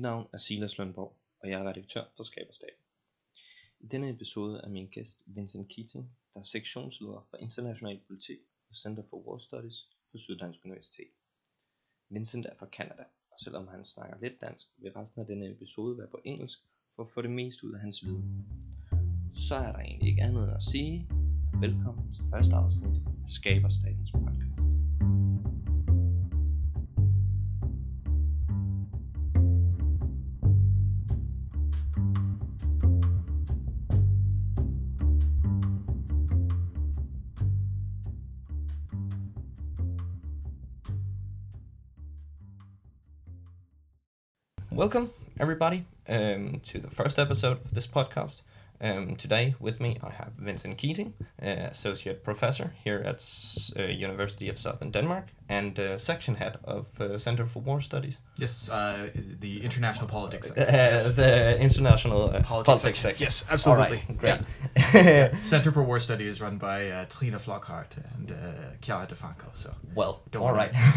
Mit navn er Silas Lønborg, og jeg er redaktør for Skaberstab. I denne episode er min gæst Vincent Keating, der er sektionsleder for international politik på Center for War Studies på Syddansk Universitet. Vincent er fra Canada, og selvom han snakker lidt dansk, vil resten af denne episode være på engelsk for at få det mest ud af hans viden. Så er der egentlig ikke andet at sige, velkommen til første afsnit af Skaberstatens podcast. Welcome, everybody, um, to the first episode of this podcast. Um, today, with me, I have Vincent Keating, uh, associate professor here at S- uh, University of Southern Denmark and uh, section head of uh, Center for War Studies, Yes, uh, the international politics. uh, section. yes. the international uh, Politics politics, section. section. Yes, absolutely. Right, great. Center for War Studies run by uh, Trine Flockhart and uh, Chiara de Franco. So well, Don't all right.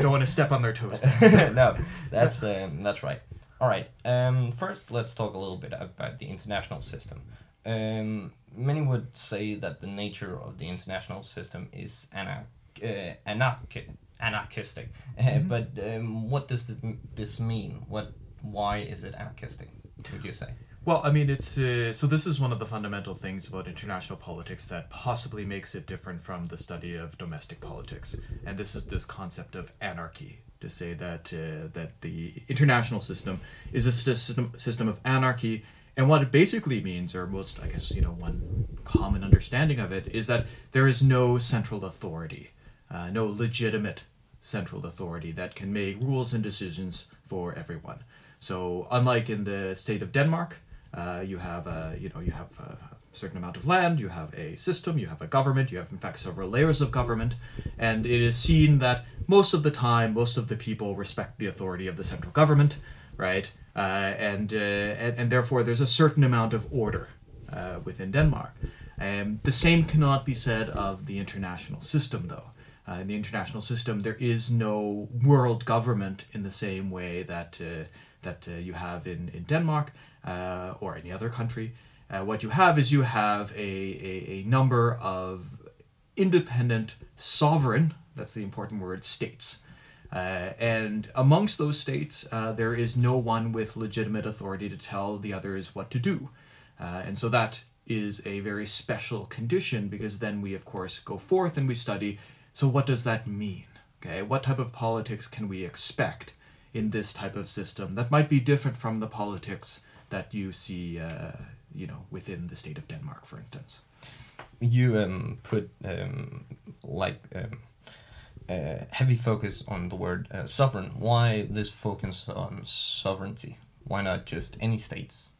don't want to step on their toes. No, that's um, that's right. All right. Um, first, let's talk a little bit about the international system. Um, many would say that the nature of the international system is anar- uh, anarchi- anarchistic. Uh, Mhm. but um, what does th- this mean? What? Why is it anarchistic? Would you say? Well, I mean, it's uh, so. This is one of the fundamental things about international politics that possibly makes it different from the study of domestic politics, and this is this concept of anarchy. To say that uh, that the international system is a system system of anarchy, and what it basically means, or most, I guess, you know, one common understanding of it is that there is no central authority, uh, no legitimate central authority that can make rules and decisions for everyone. So, unlike in the state of Denmark, uh, you have a you know you have a certain amount of land, you have a system, you have a government, you have in fact several layers of government, and it is seen that most of the time, most of the people respect the authority of the central government, right? Uh, and, uh, and and therefore there's a certain amount of order uh, within Denmark. Um, the same cannot be said of the international system, though. Uh, in the international system, there is no world government in the same way that uh, that uh, you have in in Denmark uh, or any other country. Uh, what you have is you have a, a, a number of independent, sovereign, that's the important word, states. Uh, and amongst those states, uh, there is no one with legitimate authority to tell the others what to do. Uh, and so that is a very special condition because then we, of course, go forth and we study so, what does that mean? Okay, what type of politics can we expect in this type of system that might be different from the politics that you see, uh, you know, within the state of Denmark, for instance? You um, put um, like um, uh, heavy focus on the word uh, sovereign. Why this focus on sovereignty? Why not just any states?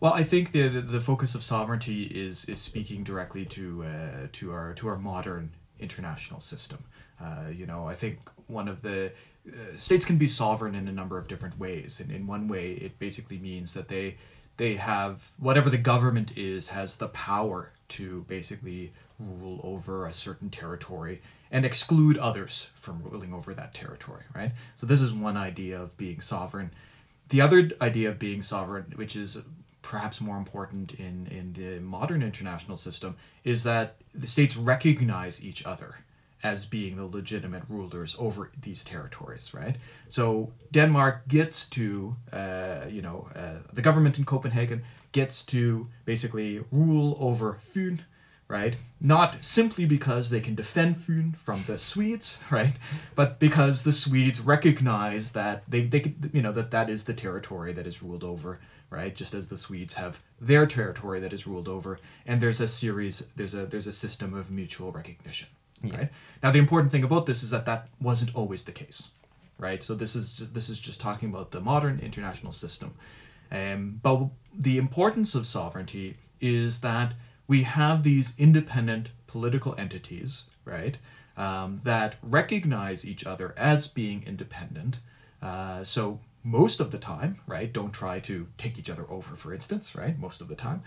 Well, I think the, the the focus of sovereignty is is speaking directly to uh, to our to our modern international system. Uh, you know, I think one of the Uh, states can be sovereign in a number of different ways, and in one way, it basically means that they they have whatever the government is has the power to basically rule over a certain territory and exclude others from ruling over that territory. Right. So this is one idea of being sovereign. The other idea of being sovereign, which is perhaps more important in, in the modern international system, is that the states recognize each other as being the legitimate rulers over these territories, right? So Denmark gets to, uh, you know, uh, the government in Copenhagen gets to basically rule over Fyn, right? Not simply because they can defend Fyn from the Swedes, right? But because the Swedes recognize that they, they could, you know, that that is the territory that is ruled over, right? Just as the Swedes have their territory that is ruled over, and there's a series, there's a there's a system of mutual recognition, right? Now the important thing about this is that that wasn't always the case, right? So this is this is just talking about the modern international system. Um, but the importance of sovereignty is that we have these independent political entities, right, um, that recognize each other as being independent. Uh, so most of the time, right? Don't try to take each other over, for instance, right? Most of the time.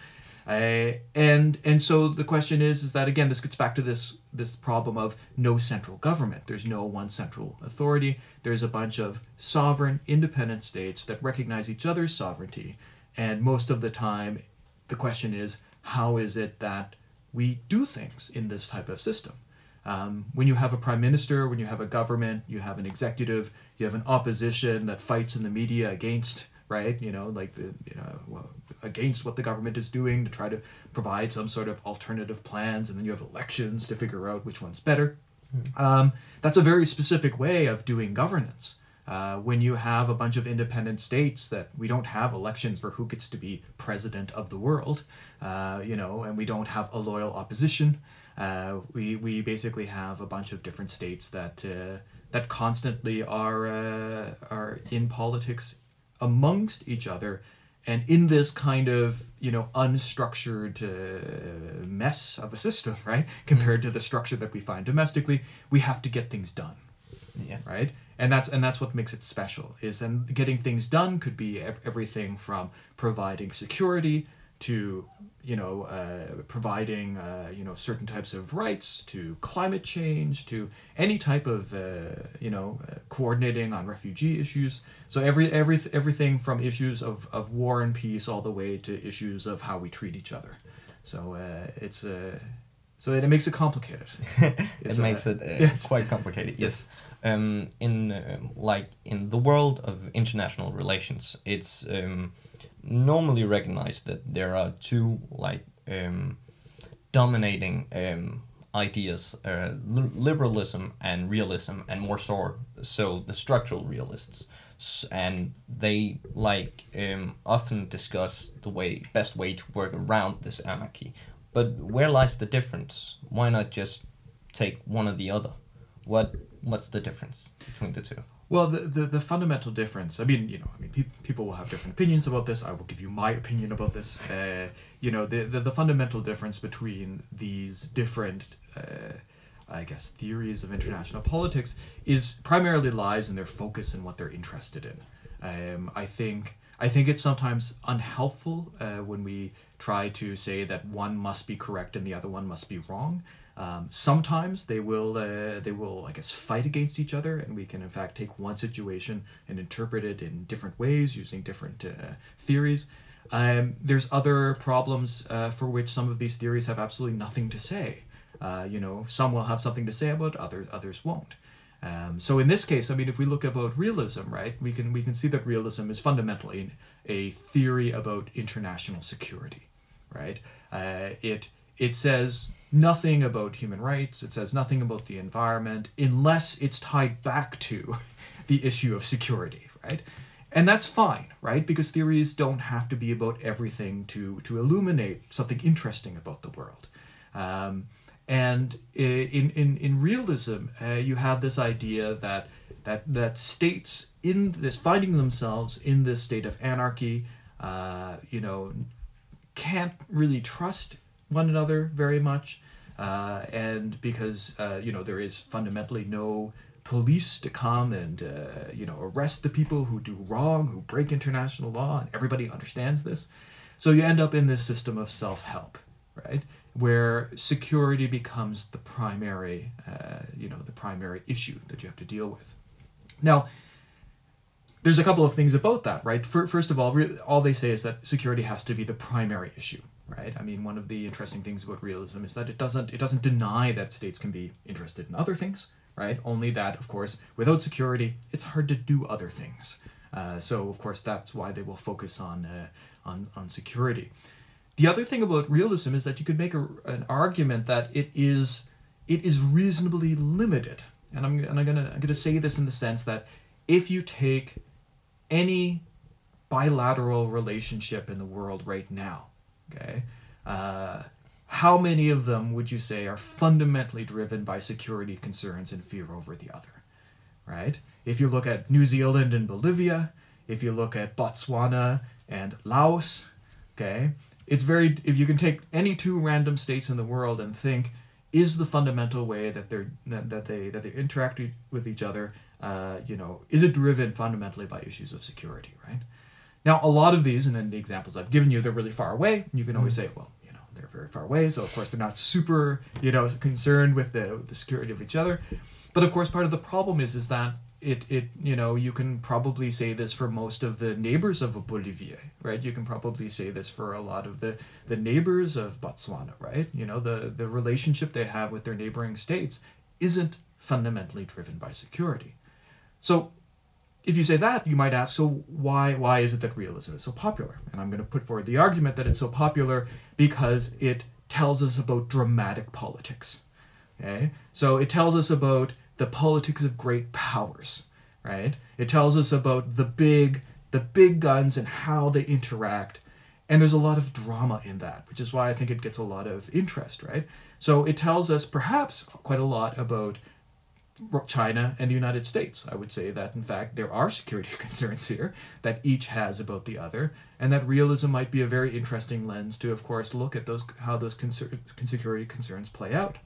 Uh, and and so the question is is that again this gets back to this this problem of no central government. There's no one central authority. There's a bunch of sovereign independent states that recognize each other's sovereignty. And most of the time the question is how is it that we do things in this type of system? Um, when you have a prime minister when you have a government you have an executive you have an opposition that fights in the media against right? You know like the you know against what the government is doing to try to provide some sort of alternative plans, and then you have elections to figure out which one's better. Mm. Um, that's a very specific way of doing governance. Uh, when you have a bunch of independent states that we don't have elections for who gets to be president of the world, uh, you know, and we don't have a loyal opposition. Uh, we we basically have a bunch of different states that uh, that constantly are uh, are in politics amongst each other and in this kind of you know unstructured uh, mess of a system right compared to the structure that we find domestically we have to get things done yeah. right? And that's and that's what makes it special is and getting things done could be ev- everything from providing security to you know uh, providing uh, you know certain types of rights to climate change to any type of uh, you know uh, coordinating on refugee issues. So every every everything from issues of, of war and peace all the way to issues of how we treat each other. So uh, it's a uh, so it, makes it complicated. It makes it yes. quite complicated yes um, in um, like in the world of international relations it's um, normally recognized that there are two like um, dominating um, ideas uh, liberalism and realism and more so so the structural realists. And they like often discuss the way best way to work around this anarchy. But where lies the difference? Why not just take one or the other? What what's the difference between the two well, the, the, the fundamental difference. I mean, you know, I mean, pe- people will have different opinions about this. I will give you my opinion about this. Uh, you know, the, the the fundamental difference between these different, uh, I guess, theories of international politics is primarily lies in their focus and what they're interested in. Um, I think I think it's sometimes unhelpful uh, when we try to say that one must be correct and the other one must be wrong. Um, sometimes they will uh, they will I guess fight against each other, and we can in fact take one situation and interpret it in different ways using different uh, theories. Um, there's other problems uh, for which some of these theories have absolutely nothing to say. Uh, you know, some will have something to say about others, others won't. Um, so in this case, I mean, if we look about realism, right, we can we can see that realism is fundamentally a theory about international security, right? Uh, it it says nothing about human rights, it says nothing about the environment, unless it's tied back to the issue of security, right? And that's fine, right? Because theories don't have to be about everything to, to illuminate something interesting about the world. Um, and in, in, in realism, uh, you have this idea that, that, that states in this, finding themselves in this state of anarchy, uh, you know, can't really trust one another very much, uh, and because uh, you know there is fundamentally no police to come and uh, you know arrest the people who do wrong, who break international law, and everybody understands this. So you end up in this system of self-help, right? Where security becomes the primary, uh, you know, the primary issue that you have to deal with. Now, there's a couple of things about that, right? First of all, all they say is that security has to be the primary issue right? I mean, one of the interesting things about realism is that it doesn't it doesn't deny that states can be interested in other things, right? Only that, of course, without security, it's hard to do other things. Uh, so, of course, that's why they will focus on uh, on on security. The other thing about realism is that you could make a, an argument that it is it is reasonably limited, and I'm and I'm gonna I'm gonna say this in the sense that if you take any bilateral relationship in the world right now Okay. Uh, how many of them would you say are fundamentally driven by security concerns and fear over the other? Right? If you look at New Zealand and Bolivia, if you look at Botswana and Laos, okay, it's very if you can take any two random states in the world and think is the fundamental way that they're that, they that they interact with each other uh, you know, is it driven fundamentally by issues of security, right? Now, a lot of these, and in the examples I've given you, they're really far away. You can always mm. say, well, you know, they're very far away, so of course they're not super, you know, concerned with the, the security of each other. But of course, part of the problem is is that it, it you know you can probably say this for most of the neighbors of Bolivia, right? You can probably say this for a lot of the the neighbors of Botswana, right? You know the the relationship they have with their neighboring states isn't fundamentally driven by security. So if you say that, you might ask, so why why is it that realism is so popular? And I'm going to put forward the argument that it's so popular because it tells us about dramatic politics. Okay, so it tells us about the politics of great powers, right? It tells us about the big the big guns and how they interact. And there's a lot of drama in that, which is why I think it gets a lot of interest, right? So it tells us perhaps quite a lot about China and the United States. I would say that, in fact, there are security concerns here that each has about the other, and that realism might be a very interesting lens to, of course, look at those how those security concerns play out.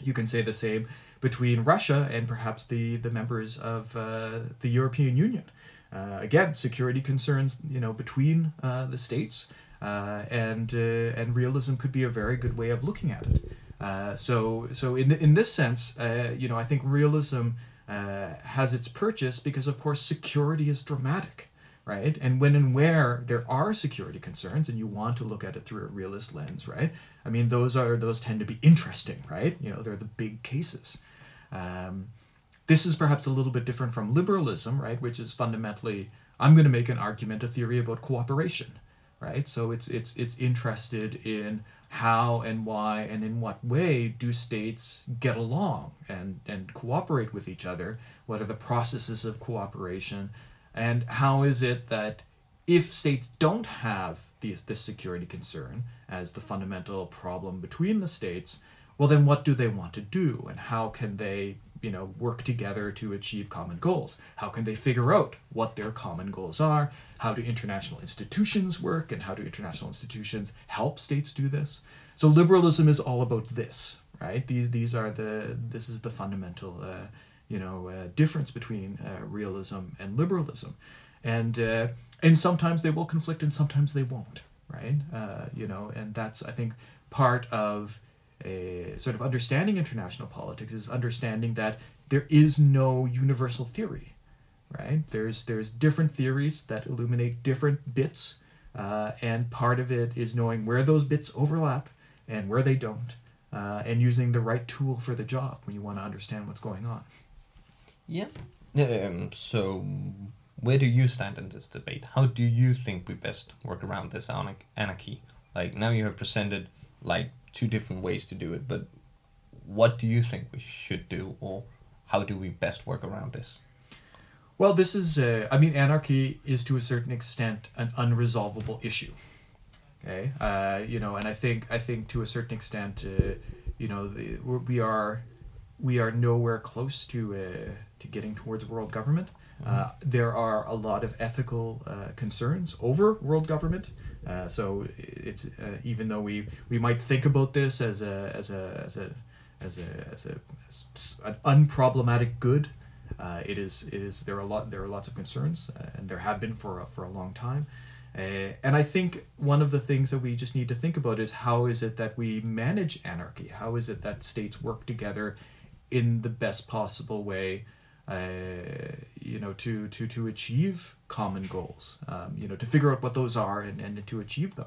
You can say the same between Russia and perhaps the the members of uh, the European Union. Uh, again, security concerns, you know, between uh, the states, uh, and uh, and realism could be a very good way of looking at it. Uh, so so in in this sense, you know, I think realism has its purchase because, of course, security is dramatic right? And when and where there are security concerns and you want to look at it through a realist lens, right? I mean, those are those tend to be interesting, right? You know, they're the big cases. Um, this is perhaps a little bit different from liberalism, right? Which is fundamentally, I'm going to make an argument, a theory about cooperation, right? So it's it's it's interested in how and why and in what way do states get along and and cooperate with each other? What are the processes of cooperation? And how is it that if states don't have this, this security concern as the fundamental problem between the states, well then what do they want to do and how can they you know work together to achieve common goals how can they figure out what their common goals are how do international institutions work and how do international institutions help states do this? So liberalism is all about this right? These these are the this is the fundamental uh, you know uh, difference between uh, realism and liberalism. And uh, and sometimes they will conflict and sometimes they won't right? Uh, you know and that's i think part of a sort of understanding international politics is understanding that there is no universal theory, right? There's there's different theories that illuminate different bits, uh, and part of it is knowing where those bits overlap and where they don't, uh, and using the right tool for the job when you want to understand what's going on. Yeah. Um, so, where do you stand in this debate? How do you think we best work around this anarchy? Like now you have presented like two different ways to do it, but what do you think we should do, or how do we best work around this? Well, this is, uh, I mean, anarchy is to a certain extent an unresolvable issue. Okay, uh, you know, and I think I think to a certain extent, uh, you know, the, we are we are nowhere close to uh, to getting towards world government. Mm-hmm. Uh, there are a lot of ethical uh, concerns over world government. Uh, so it's uh, even though we we might think about this as a as a as a as a as, a, as an unproblematic good, uh, it is it is there are a lot there are lots of concerns uh, and there have been for a, for a long time. Uh, and I think one of the things that we just need to think about is how is it that we manage anarchy? How is it that states work together in the best possible way uh, you know, to to to achieve common goals, um, you know, to figure out what those are and, and to achieve them.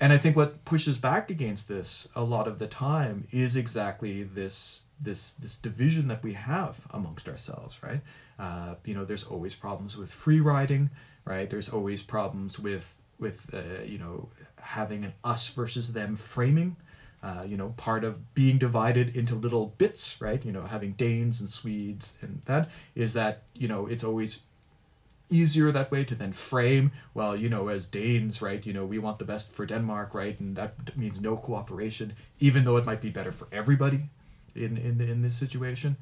And I think what pushes back against this a lot of the time is exactly this this this division that we have amongst ourselves, right? Uh, you know, there's always problems with free riding, right? There's always problems with with uh, you know having an us versus them framing uh, you know, part of being divided into little bits, right? You know, having Danes and Swedes and that is that, you know, it's always easier that way to then frame, well, you know, as Danes, right, you know, we want the best for Denmark, right? And that means no cooperation, even though it might be better for everybody in, in, in this situation.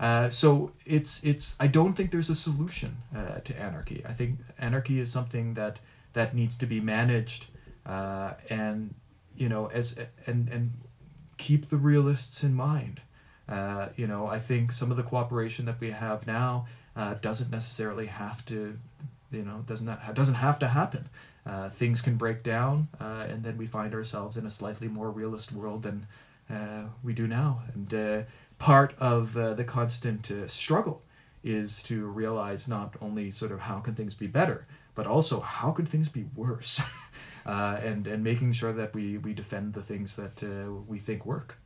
Uh, so it's it's I don't think there's a solution uh, to anarchy. I think anarchy is something that that needs to be managed, uh, and you know, as and and keep the realists in mind. Uh, you know, I think some of the cooperation that we have now uh, doesn't necessarily have to, you know, doesn't ha- doesn't have to happen. Uh, things can break down, uh, and then we find ourselves in a slightly more realist world than uh, we do now. And uh, part of uh, the constant struggle is to realize not only sort of how can things be better, but also how could things be worse, and and making sure that we we defend the things that we think work.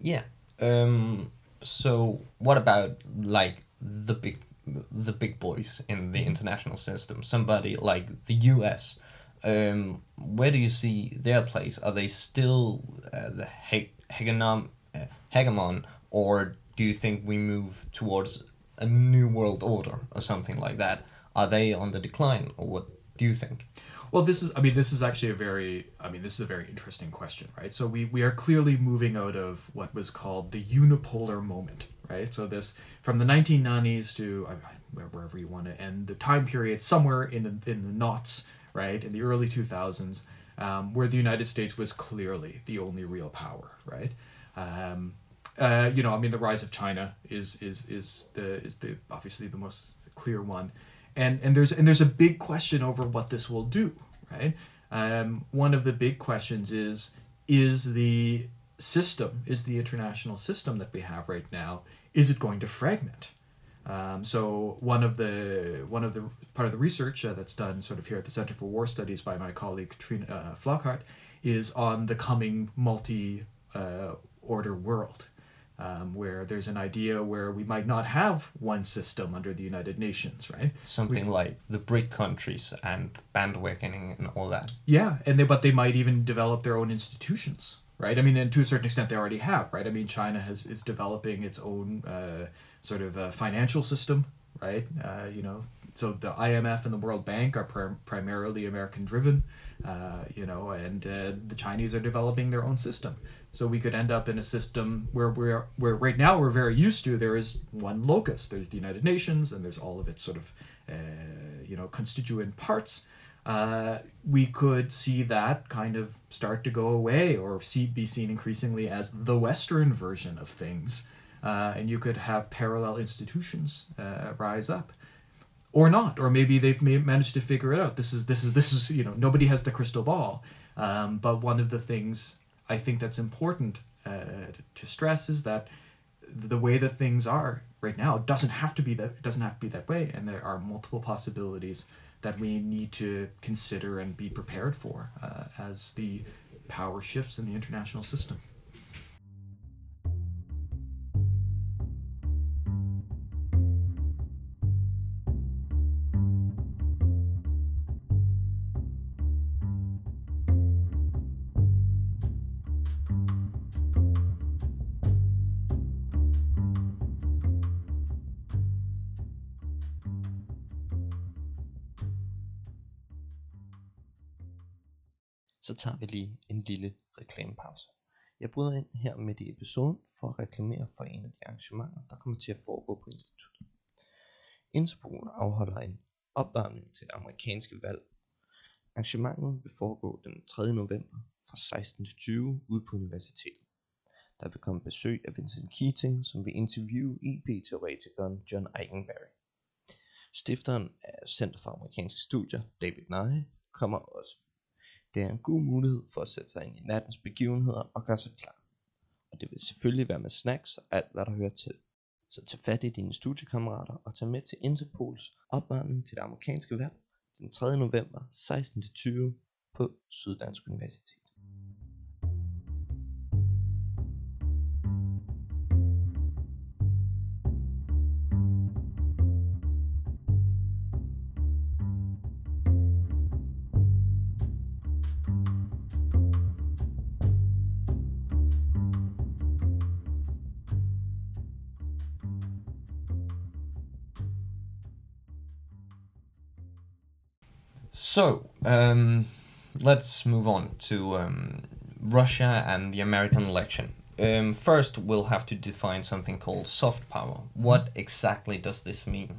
Yeah. Um, so what about like the big the big boys in the international system? Somebody like the U.S. Um, where do you see their place? Are they still uh, the he- hegemon, uh, hegemon, or do you think we move towards a new world order or something like that? Are they on the decline, or what do you think? Well, this is, I mean, this is actually a very, I mean, this is a very interesting question, right? So we, we are clearly moving out of what was called the unipolar moment, right? So this, from the 1990s to wherever you want to end the time period, somewhere in the, in the knots, right? In the early 2000s, um, where the United States was clearly the only real power, right? Um, uh, you know, I mean, the rise of China is is is the is the obviously the most clear one, and and there's and there's a big question over what this will do, right? Um, one of the big questions is is the system is the international system that we have right now is it going to fragment? Um, so one of the one of the part of the research uh, that's done sort of here at the Center for War Studies by my colleague Katrina uh, Flockhart is on the coming multi uh, order world um, where there's an idea where we might not have one system under the United Nations, right? Something we, like the BRIC countries and bandwagoning and all that. Yeah, and they, but they might even develop their own institutions, right? I mean, and to a certain extent, they already have, right? I mean, China has is developing its own uh, sort of uh, financial system, right? Uh, you know, so the IMF and the World Bank are prim- primarily American driven, uh, you know, and uh, the Chinese are developing their own system. So we could end up in a system where we're where right now we're very used to there is one locus. There's the United Nations and there's all of its sort of uh, you know constituent parts. Uh, we could see that kind of start to go away or see be seen increasingly as the Western version of things, uh, and you could have parallel institutions uh, rise up. Or not or maybe they've managed to figure it out. This is this is this is you know nobody has the crystal ball. Um, but one of the things I think that's important uh, to stress is that the way that things are right now doesn't have to be that it doesn't have to be that way, and there are multiple possibilities that we need to consider and be prepared for uh, as the power shifts in the international system. Så tager vi lige en lille reklamepause. Jeg bryder ind her midt i episoden for at reklamere for en af de arrangementer, der kommer til at foregå på instituttet. Interpol afholder en opvarmning til det amerikanske valg. Arrangementet vil foregå den 3. november fra 16 til 20 ude på universitetet. Der vil komme besøg af Vincent Keating, som vil interviewe e IP-teoretikeren John Eikenberry. Stifteren af Center for Amerikanske Studier, David Nye, kommer også. Det er en god mulighed for at sætte sig ind i nattens begivenheder og gøre sig klar. Og det vil selvfølgelig være med snacks og alt hvad der hører til. Så tag fat i dine studiekammerater og tag med til Interpols opvarmning til det amerikanske valg den 3. november 16-20 på Syddansk Universitet. So, um, let's move on to um, Russia and the American election. Um, first, we'll have to define something called soft power. What exactly does this mean?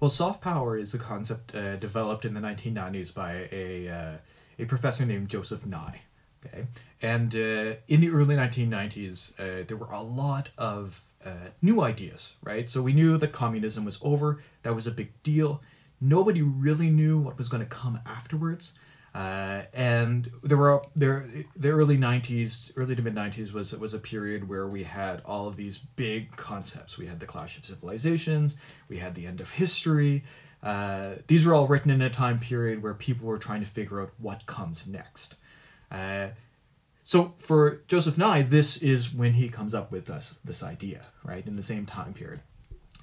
Well, soft power is a concept uh, developed in the 1990s by a, uh, a professor named Joseph Nye. Okay, and uh, in the early 1990s, uh, there were a lot of uh, new ideas, right? So we knew that communism was over. That was a big deal. Nobody really knew what was going to come afterwards. Uh, and there were there the early 90s early to mid 90s was was a period where we had all of these big concepts. We had the clash of civilizations we had the end of history. Uh, these were all written in a time period where people were trying to figure out what comes next. Uh, so for joseph nye this is when he comes up with us this idea right in the same time period.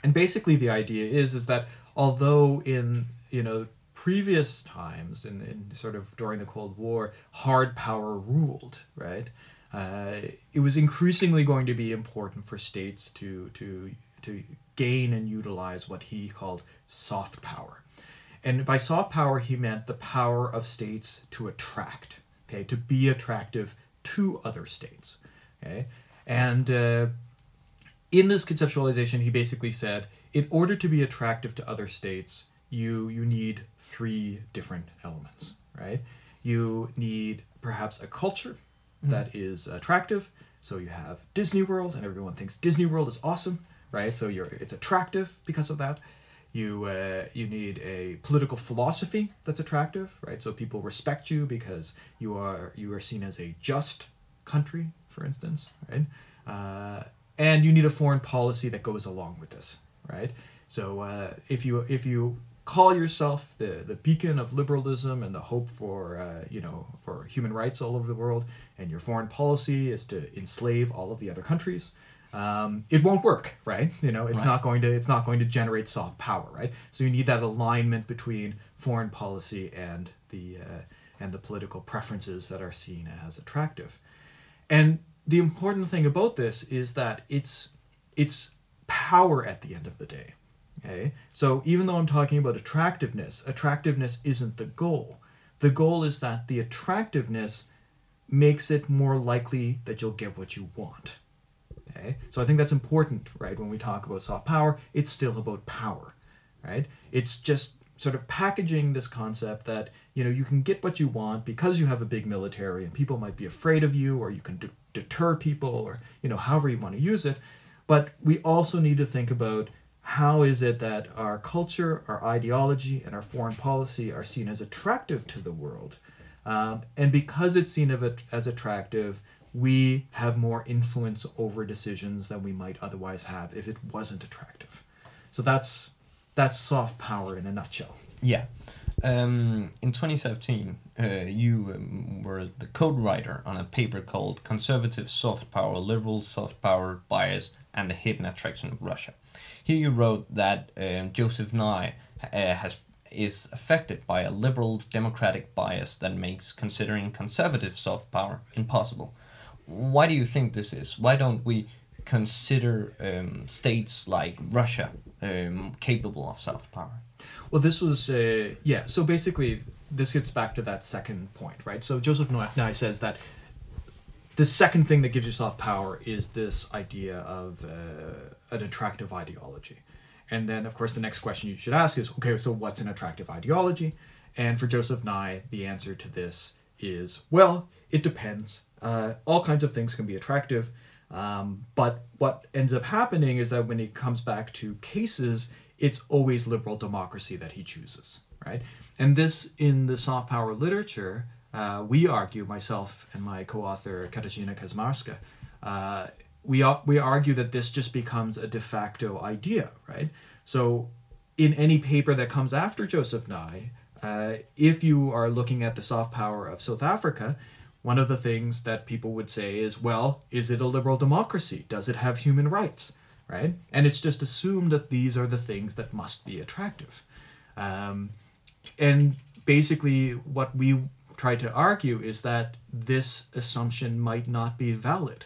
And basically the idea is is that although in you know previous times, in, in sort of during the Cold War, hard power ruled, right? Uh, it was increasingly going to be important for states to to to gain and utilize what he called soft power. And by soft power, he meant the power of states to attract, okay, to be attractive to other states, okay. And uh, in this conceptualization, he basically said, in order to be attractive to other states, you you need three different elements, right? You need perhaps a culture mm-hmm. that is attractive. So you have Disney World, and everyone thinks Disney World is awesome, right? So you're it's attractive because of that. You uh, you need a political philosophy that's attractive, right? So people respect you because you are you are seen as a just country, for instance, right? Uh, and you need a foreign policy that goes along with this, right? So uh, if you if you call yourself the, the beacon of liberalism and the hope for uh, you know for human rights all over the world, and your foreign policy is to enslave all of the other countries, um, it won't work, right? You know, it's right. not going to it's not going to generate soft power, right? So you need that alignment between foreign policy and the uh, and the political preferences that are seen as attractive. And the important thing about this is that it's it's power at the end of the day Okay? So even though I'm talking about attractiveness, attractiveness isn't the goal. The goal is that the attractiveness makes it more likely that you'll get what you want. Okay? So I think that's important, right? When we talk about soft power, it's still about power, right? It's just sort of packaging this concept that you know you can get what you want because you have a big military and people might be afraid of you or you can de- deter people or you know however you want to use it but we also need to think about how is it that our culture, our ideology, and our foreign policy are seen as attractive to the world? Um, and because it's seen as attractive, we have more influence over decisions than we might otherwise have if it wasn't attractive. So that's that's soft power in a nutshell. Yeah. Um, in 2017, uh, you um, were the code writer on a paper called Conservative Soft Power, Liberal Soft Power Bias, and the Hidden Attraction of Russia. Here you wrote that um, Joseph Nye uh, has is affected by a liberal democratic bias that makes considering conservative soft power impossible. Why do you think this is? Why don't we consider um, states like Russia um, capable of soft power? Well, this was uh, yeah. So basically, this gets back to that second point, right? So Joseph Nye says that the second thing that gives yourself power is this idea of uh, an attractive ideology. And then, of course, the next question you should ask is okay, so what's an attractive ideology? And for Joseph Nye, the answer to this is well, it depends. Uh, all kinds of things can be attractive. Um, but what ends up happening is that when he comes back to cases, it's always liberal democracy that he chooses, right? And this, in the soft power literature, uh, we argue, myself and my co-author Katarzyna Kaczmarska, uh, we we argue that this just becomes a de facto idea, right? So, in any paper that comes after Joseph Nye, uh, if you are looking at the soft power of South Africa, one of the things that people would say is, well, is it a liberal democracy? Does it have human rights? Right? And it's just assumed that these are the things that must be attractive. Um, and basically, what we try to argue is that this assumption might not be valid.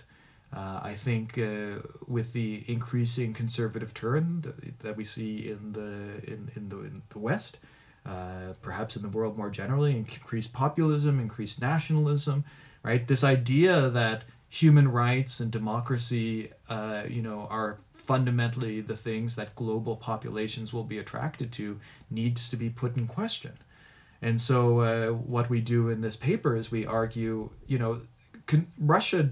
Uh, I think uh, with the increasing conservative turn that, that we see in the in, in the in the West, uh, perhaps in the world more generally, increased populism, increased nationalism, right? This idea that human rights and democracy, uh, you know, are fundamentally the things that global populations will be attracted to needs to be put in question. And so, uh, what we do in this paper is we argue, you know, Russia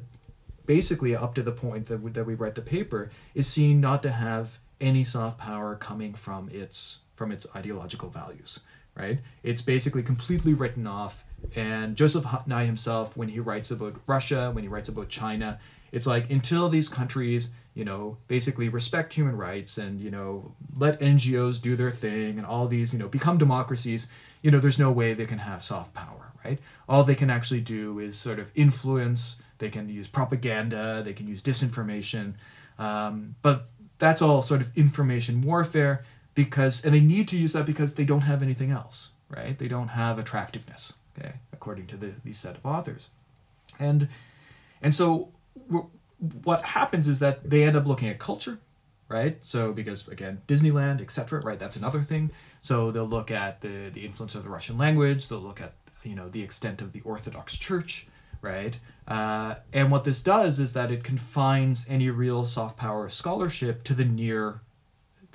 basically up to the point that we, that we write the paper, is seen not to have any soft power coming from its from its ideological values. Right? It's basically completely written off. And Joseph Nye himself, when he writes about Russia, when he writes about China, it's like until these countries you know, basically respect human rights and, you know, let NGOs do their thing and all these, you know, become democracies, you know, there's no way they can have soft power, right? All they can actually do is sort of influence, they can use propaganda, they can use disinformation. Um, but that's all sort of information warfare because, and they need to use that because they don't have anything else, right? They don't have attractiveness, okay, according to the, these set of authors. And, and so what happens is that they end up looking at culture, right? So because again, Disneyland, etc., right? That's another thing. So they'll look at the the influence of the Russian language. They'll look at you know the extent of the Orthodox Church, right? Uh, and what this does is that it confines any real soft power scholarship to the near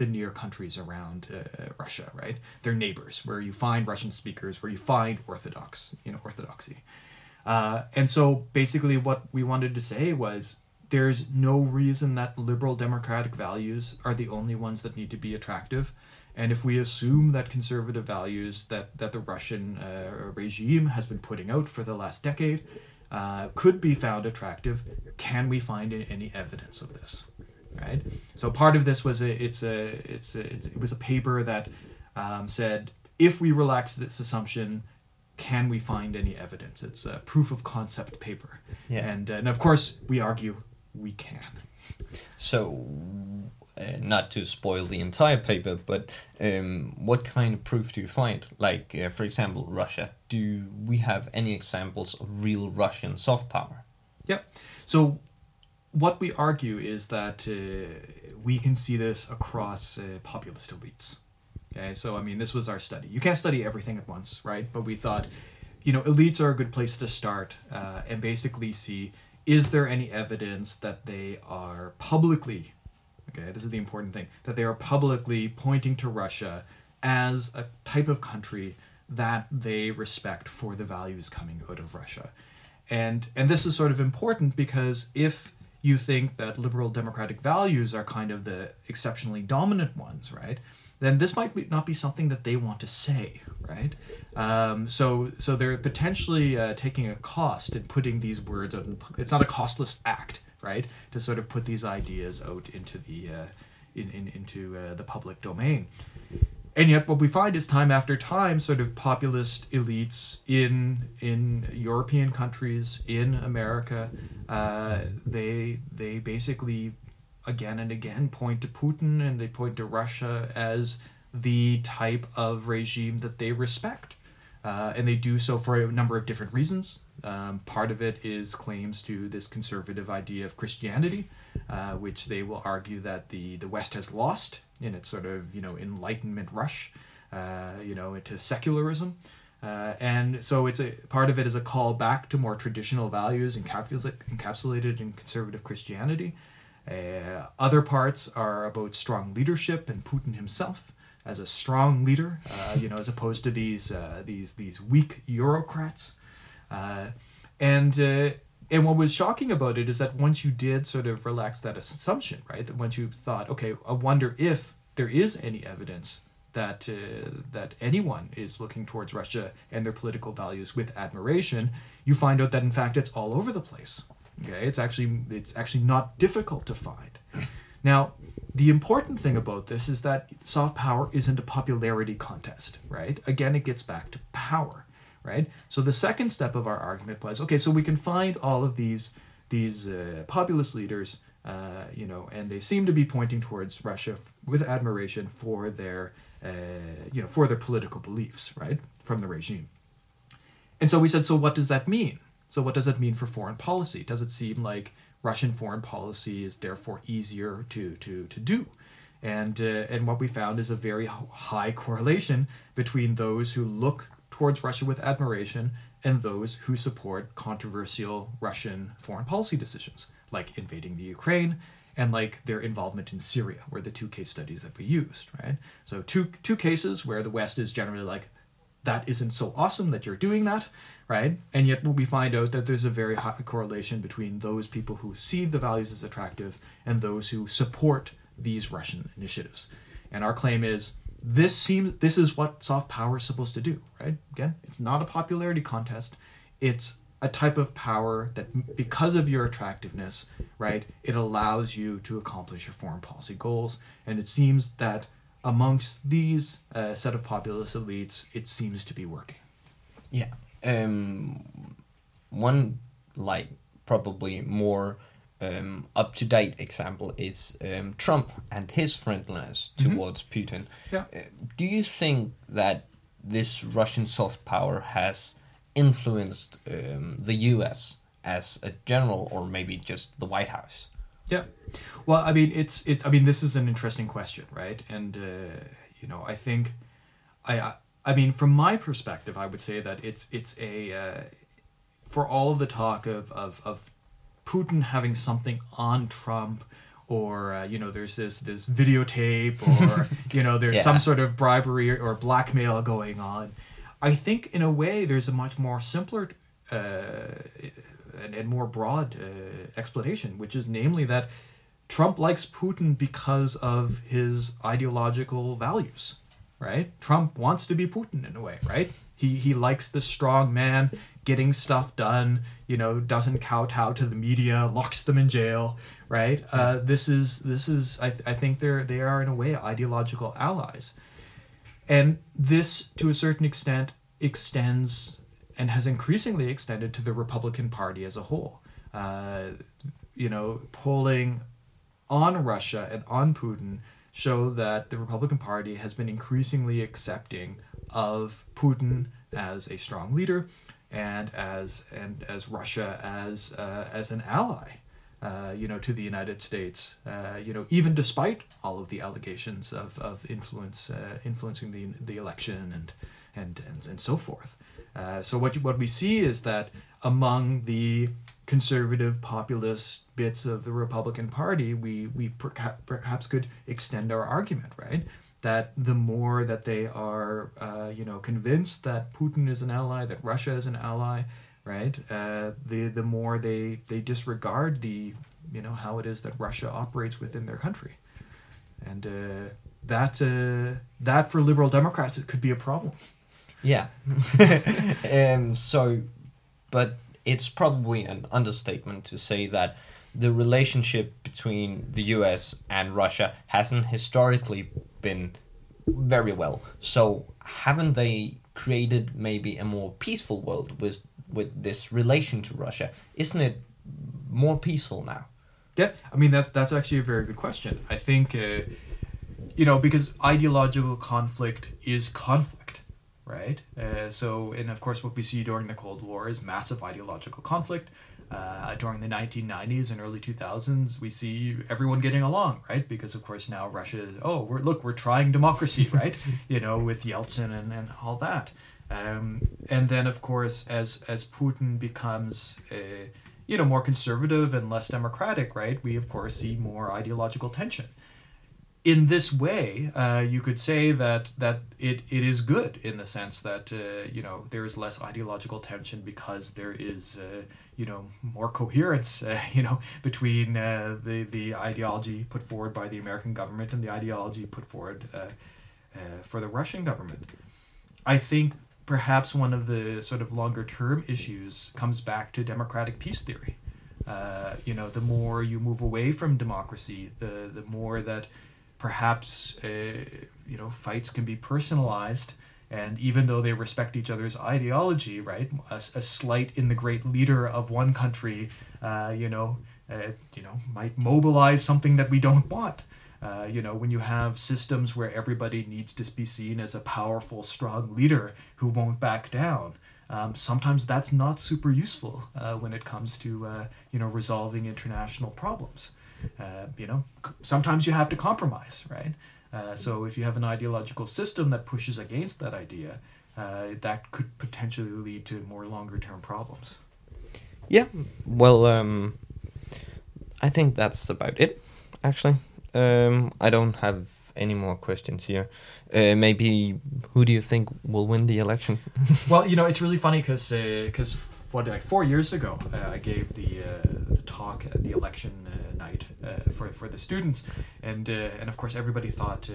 the near countries around uh, Russia, right? Their neighbors, where you find Russian speakers, where you find Orthodox, you know, Orthodoxy. Uh, and so basically, what we wanted to say was there's no reason that liberal democratic values are the only ones that need to be attractive. And if we assume that conservative values that, that the Russian uh, regime has been putting out for the last decade uh, could be found attractive, can we find any evidence of this? Right. So part of this was a it's a it's, a, it's it was a paper that um, said if we relax this assumption, can we find any evidence? It's a proof of concept paper. Yeah. And, uh, and of course, we argue we can. So, uh, not to spoil the entire paper, but um, what kind of proof do you find? Like, uh, for example, Russia. Do we have any examples of real Russian soft power? Yeah. So, what we argue is that uh, we can see this across uh, populist elites. Okay, so I mean, this was our study. You can't study everything at once, right? But we thought, you know, elites are a good place to start uh, and basically see is there any evidence that they are publicly okay this is the important thing that they are publicly pointing to russia as a type of country that they respect for the values coming out of russia? And and this is sort of important because if you think that liberal democratic values are kind of the exceptionally dominant ones right then this might be, not be something that they want to say, right? Um, so so they're potentially uh, taking a cost in putting these words out. In, It's not a costless act, right? To sort of put these ideas out into the uh, in, in, into uh, the public domain. And yet, what we find is time after time, sort of populist elites in in European countries, in America, uh, they they basically again and again point to Putin and they point to Russia as the type of regime that they respect. Uh, and they do so for a number of different reasons. Um, part of it is claims to this conservative idea of Christianity, uh, which they will argue that the, the West has lost in its sort of you know Enlightenment rush, uh, you know, into secularism. Uh, and so it's a part of it is a call back to more traditional values encapsulated in conservative Christianity. Uh, other parts are about strong leadership and Putin himself as a strong leader, uh, you know, as opposed to these uh, these these weak Eurocrats. Uh, and and what was shocking about it is that once you did sort of relax that assumption, right, that once you thought, okay, I wonder if there is any evidence that uh, that anyone is looking towards Russia and their political values with admiration, you find out that in fact it's all over the place. Okay, it's actually it's actually not difficult to find. Now, the important thing about this is that soft power isn't a popularity contest, right? Again, it gets back to power, right? So the second step of our argument was okay, so we can find all of these these uh, populist leaders, uh, you know, and they seem to be pointing towards Russia f- with admiration for their uh, you know for their political beliefs, right, from the regime. And so we said, so what does that mean? So, what does that mean for foreign policy? Does it seem like Russian foreign policy is therefore easier to, to, to do? And, uh, and what we found is a very high correlation between those who look towards Russia with admiration and those who support controversial Russian foreign policy decisions, like invading the Ukraine and like their involvement in Syria, were the two case studies that we used, right? So two two cases where the West is generally like, that isn't so awesome that you're doing that, right? And yet we find out that there's a very high correlation between those people who see the values as attractive and those who support these Russian initiatives. And our claim is this seems this is what soft power is supposed to do, right? Again, it's not a popularity contest. It's a type of power that because of your attractiveness, right, it allows you to accomplish your foreign policy goals. And it seems that amongst these uh, set of populist elites, it seems to be working. Yeah. Um, one like probably more um, up to date example is um, Trump and his friendliness Mhm. towards Putin. Yeah. Uh, do you think that this Russian soft power has influenced um, the U.S. as a general, or maybe just the White House? Yeah. Well, I mean, it's it's. I mean, this is an interesting question, right? And uh, you know, I think, I, I I mean, from my perspective, I would say that it's it's a uh, for all of the talk of of of Putin having something on Trump. Or uh, you know, there's this this videotape, or you know, there's Yeah. some sort of bribery or blackmail going on. I think, in a way, there's a much more simpler uh, and, and more broad uh, explanation, which is namely that Trump likes Putin because of his ideological values, right? Trump wants to be Putin in a way, right? He he likes the strong man getting stuff done, you know, doesn't kowtow to the media, locks them in jail, right? Uh, this is this is I, th- I think they're they are in a way ideological allies, and this to a certain extent extends and has increasingly extended to the Republican Party as a whole. Uh, you know, polling on Russia and on Putin show that the Republican Party has been increasingly accepting of Putin as a strong leader and as and as Russia as uh, as an ally. Uh, you know, to the United States, uh, you know, even despite all of the allegations of, of influence, uh, influencing the, the election and, and, and, and so forth. Uh, so what, you, what we see is that among the conservative populist bits of the Republican Party, we, we perca- perhaps could extend our argument, right? That the more that they are, uh, you know, convinced that Putin is an ally, that Russia is an ally, right? Uh, the the more they they disregard the, you know, how it is that Russia operates within their country, and uh, that uh, that for liberal Democrats it could be a problem. Yeah. um, so, but it's probably an understatement to say that the relationship between the US and Russia hasn't historically been very well. So, haven't they created maybe a more peaceful world with with this relation to Russia? Isn't it more peaceful now? Yeah, I mean that's that's actually a very good question. I think, uh, you know, because ideological conflict is conflict, right? Uh, so, and of course, what we see during the Cold War is massive ideological conflict. Uh, during the 1990s and early 2000s, we see everyone getting along, right? Because of course now Russia is, oh, we're look, we're trying democracy, right? you know, with Yeltsin and, and all that. Um, and then of course, as as Putin becomes, uh, you know, more conservative and less democratic, right? We of course see more ideological tension. In this way, uh, you could say that that it, it is good in the sense that uh, you know there is less ideological tension because there is uh, you know more coherence uh, you know between uh, the the ideology put forward by the American government and the ideology put forward uh, for the Russian government. I think perhaps one of the sort of longer term issues comes back to democratic peace theory. You know, the more you move away from democracy, the the more that perhaps uh, you know fights can be personalized and even though they respect each other's ideology right a, a slight in the great leader of one country uh, you know uh, you know might mobilize something that we don't want. Uh, you know when you have systems where everybody needs to be seen as a powerful strong leader who won't back down um, sometimes that's not super useful uh, when it comes to uh, you know resolving international problems uh, you know, sometimes you have to compromise, right? Uh, so if you have an ideological system that pushes against that idea, uh, that could potentially lead to more longer term problems. Yeah, well, um, I think that's about it. Actually, um, I don't have any more questions here. Uh, maybe who do you think will win the election? well, you know, it's really funny because because what like four years ago, uh, I gave the uh, the talk at the election uh, night uh, for for the students, and uh, and of course everybody thought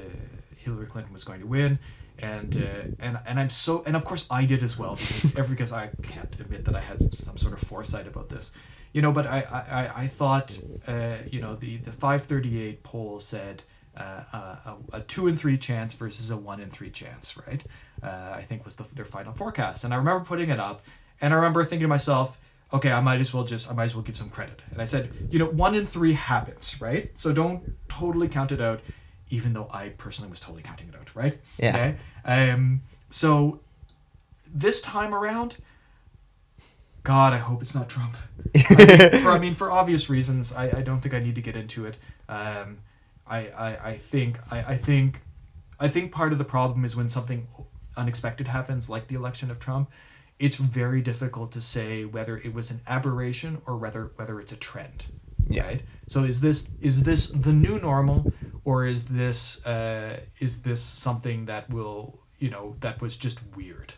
Hillary Clinton was going to win, and uh, and and I'm so and of course I did as well because every because I can't admit that I had some sort of foresight about this, you know. But I I, I thought uh, you know the the 538 poll said. Uh, a, a two and three chance versus a one in three chance, right? I think was the, their final forecast, and I remember putting it up, and I remember thinking to myself, okay, I might as well just I might as well give some credit. And I said, you know, one in three happens, right? So don't totally count it out, even though I personally was totally counting it out, right? Yeah. Okay. Um. So this time around, God, I hope it's not Trump. I mean, for I mean, for obvious reasons, I, I don't think I need to get into it. Um, I, I, I think I, I think I think part of the problem is when something unexpected happens, like the election of Trump, it's very difficult to say whether it was an aberration or whether whether it's a trend. Yeah. Right. So is this is this the new normal, or is this uh, is this something that will you know that was just weird?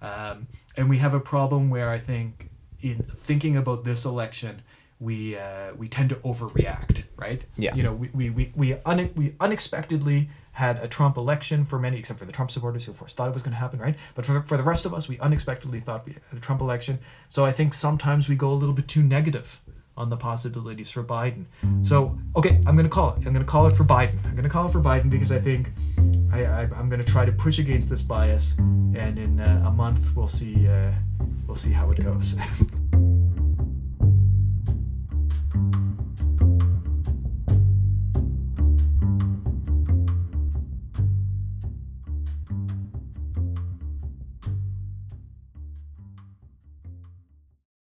Um, and we have a problem where I think in thinking about this election, we uh, we tend to overreact, right? Yeah. You know, we we we we, une- we unexpectedly had a Trump election for many, except for the Trump supporters who of course thought it was going to happen, right? But for for the rest of us, we unexpectedly thought we had a Trump election. So I think sometimes we go a little bit too negative on the possibilities for Biden. So okay, I'm going to call it. I'm going to call it for Biden. I'm going to call it for Biden because I think I, I'm going to try to push against this bias, and in uh, a month we'll see uh, we'll see how it goes.